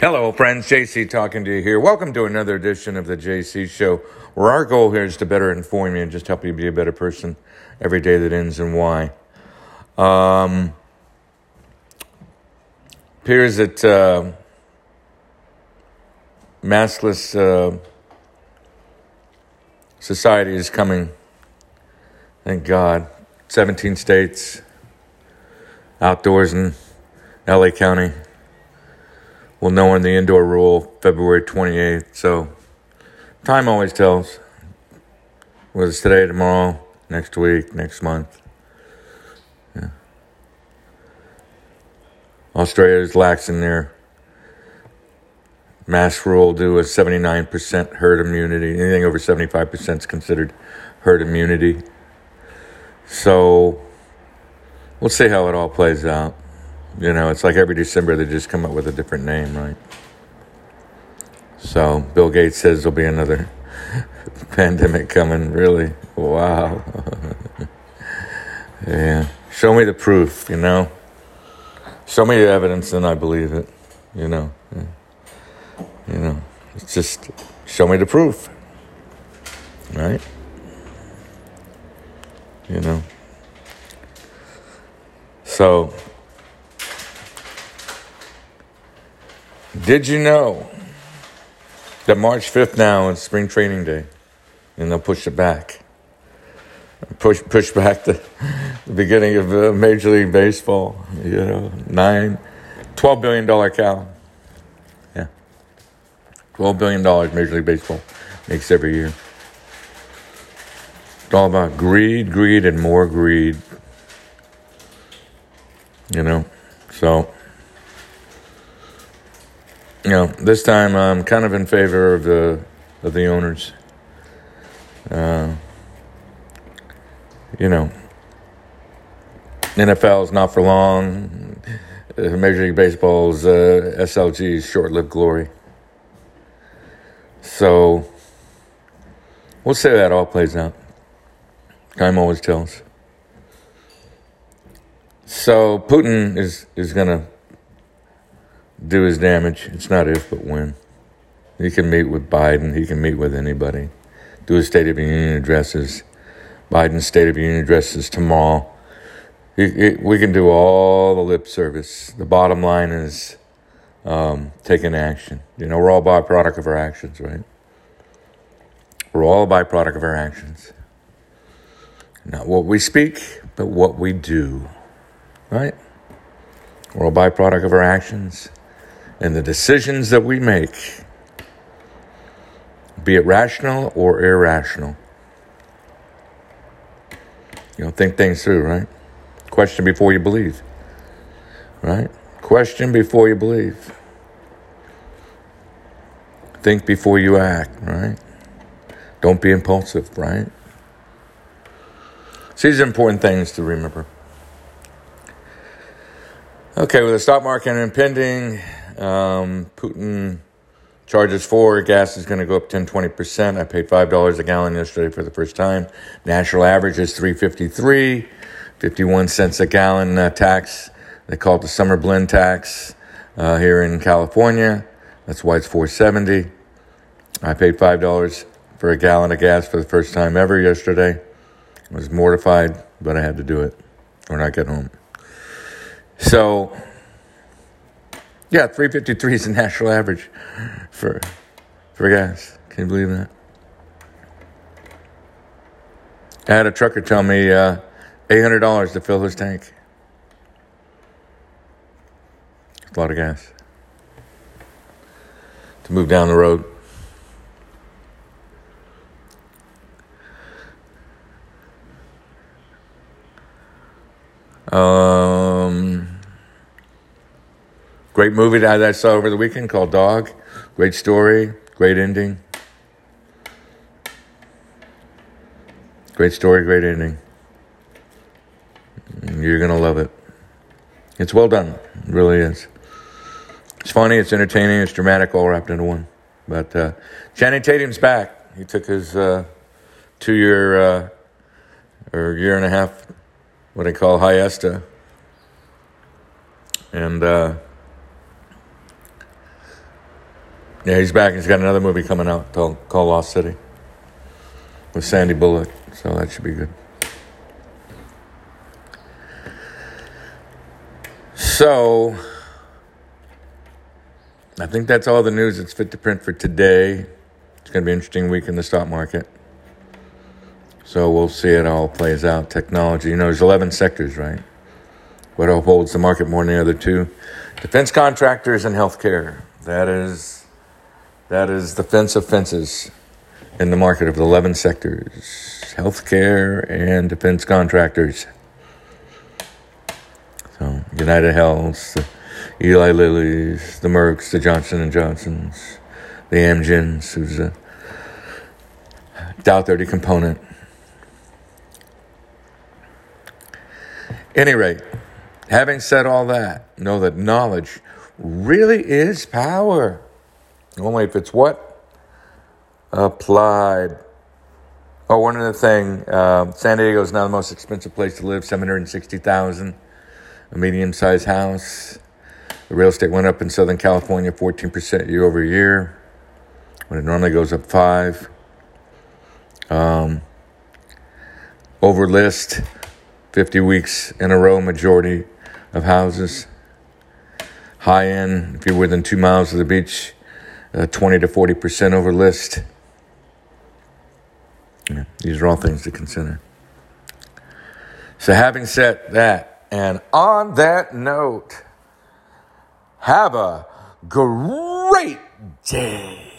Hello, friends. JC talking to you here. Welcome to another edition of the JC Show, where our goal here is to better inform you and just help you be a better person every day that ends in Y. Um, appears that uh, maskless uh, society is coming. Thank God. 17 states, outdoors in LA County. We'll know in the indoor rule February 28th. So time always tells. Whether it's today, tomorrow, next week, next month. Yeah. Australia is laxing their mask rule due a 79% herd immunity. Anything over 75% is considered herd immunity. So we'll see how it all plays out. You know, it's like every December they just come up with a different name, right? So Bill Gates says there'll be another pandemic coming. Really? Wow. yeah. Show me the proof, you know? Show me the evidence and I believe it, you know? Yeah. You know, it's just show me the proof, right? You know? So, Did you know that March 5th now is spring training day and they'll push it back? Push, push back the, the beginning of uh, Major League Baseball, you know, nine, $12 billion cow. Yeah. $12 billion Major League Baseball makes every year. It's all about greed, greed, and more greed. You know, so you know, this time I'm kind of in favor of the of the owners. Uh, you know, NFL is not for long. Major League Baseball's uh, SLG's short-lived glory. So we'll how that all plays out. Time always tells. So Putin is is gonna do his damage. It's not if, but when. He can meet with Biden. He can meet with anybody. Do his State of the Union addresses. Biden's State of the Union addresses tomorrow. We can do all the lip service. The bottom line is um, taking action. You know, we're all byproduct of our actions, right? We're all a byproduct of our actions. Not what we speak, but what we do, right? We're all byproduct of our actions and the decisions that we make, be it rational or irrational. You know, think things through, right? Question before you believe, right? Question before you believe. Think before you act, right? Don't be impulsive, right? So these are important things to remember. Okay, with the stock market impending, um, Putin charges for gas is going to go up 10 20%. I paid $5 a gallon yesterday for the first time. National average is 353 51 cents a gallon uh, tax. They call it the summer blend tax uh, here in California. That's why it's 470. I paid $5 for a gallon of gas for the first time ever yesterday. I was mortified, but I had to do it when I get home. So yeah, 353 is the national average for for gas. Can you believe that? I had a trucker tell me uh, $800 to fill his tank. It's a lot of gas to move down the road. Great movie that I saw over the weekend called Dog. Great story, great ending. Great story, great ending. You're going to love it. It's well done. It really is. It's funny, it's entertaining, it's dramatic, all wrapped into one. But uh, Channing Tatum's back. He took his uh, two year uh, or year and a half, what they call hiesta. And uh, Yeah, he's back. He's got another movie coming out called, called Lost City with Sandy Bullock, so that should be good. So, I think that's all the news that's fit to print for today. It's going to be an interesting week in the stock market. So we'll see it all plays out. Technology, you know, there's 11 sectors, right? What upholds the market more than the other two? Defense contractors and healthcare. That is, that is the fence of fences in the market of the 11 sectors. Healthcare and defense contractors. So United Health, Eli Lilly's, the Mercks, the Johnson and Johnsons, the Amgens, who's a Dow 30 component. Any rate, having said all that, know that knowledge really is power. Only if it's what? Applied. Oh, one other thing. Uh, San Diego is now the most expensive place to live. Seven hundred sixty thousand, a medium-sized house. The real estate went up in Southern California fourteen percent year over year, when it normally goes up five. Um, over list 50 weeks in a row, majority of houses. High end, if you're within two miles of the beach, uh, 20 to 40% over list. Yeah, these are all things to consider. So, having said that, and on that note, have a great day.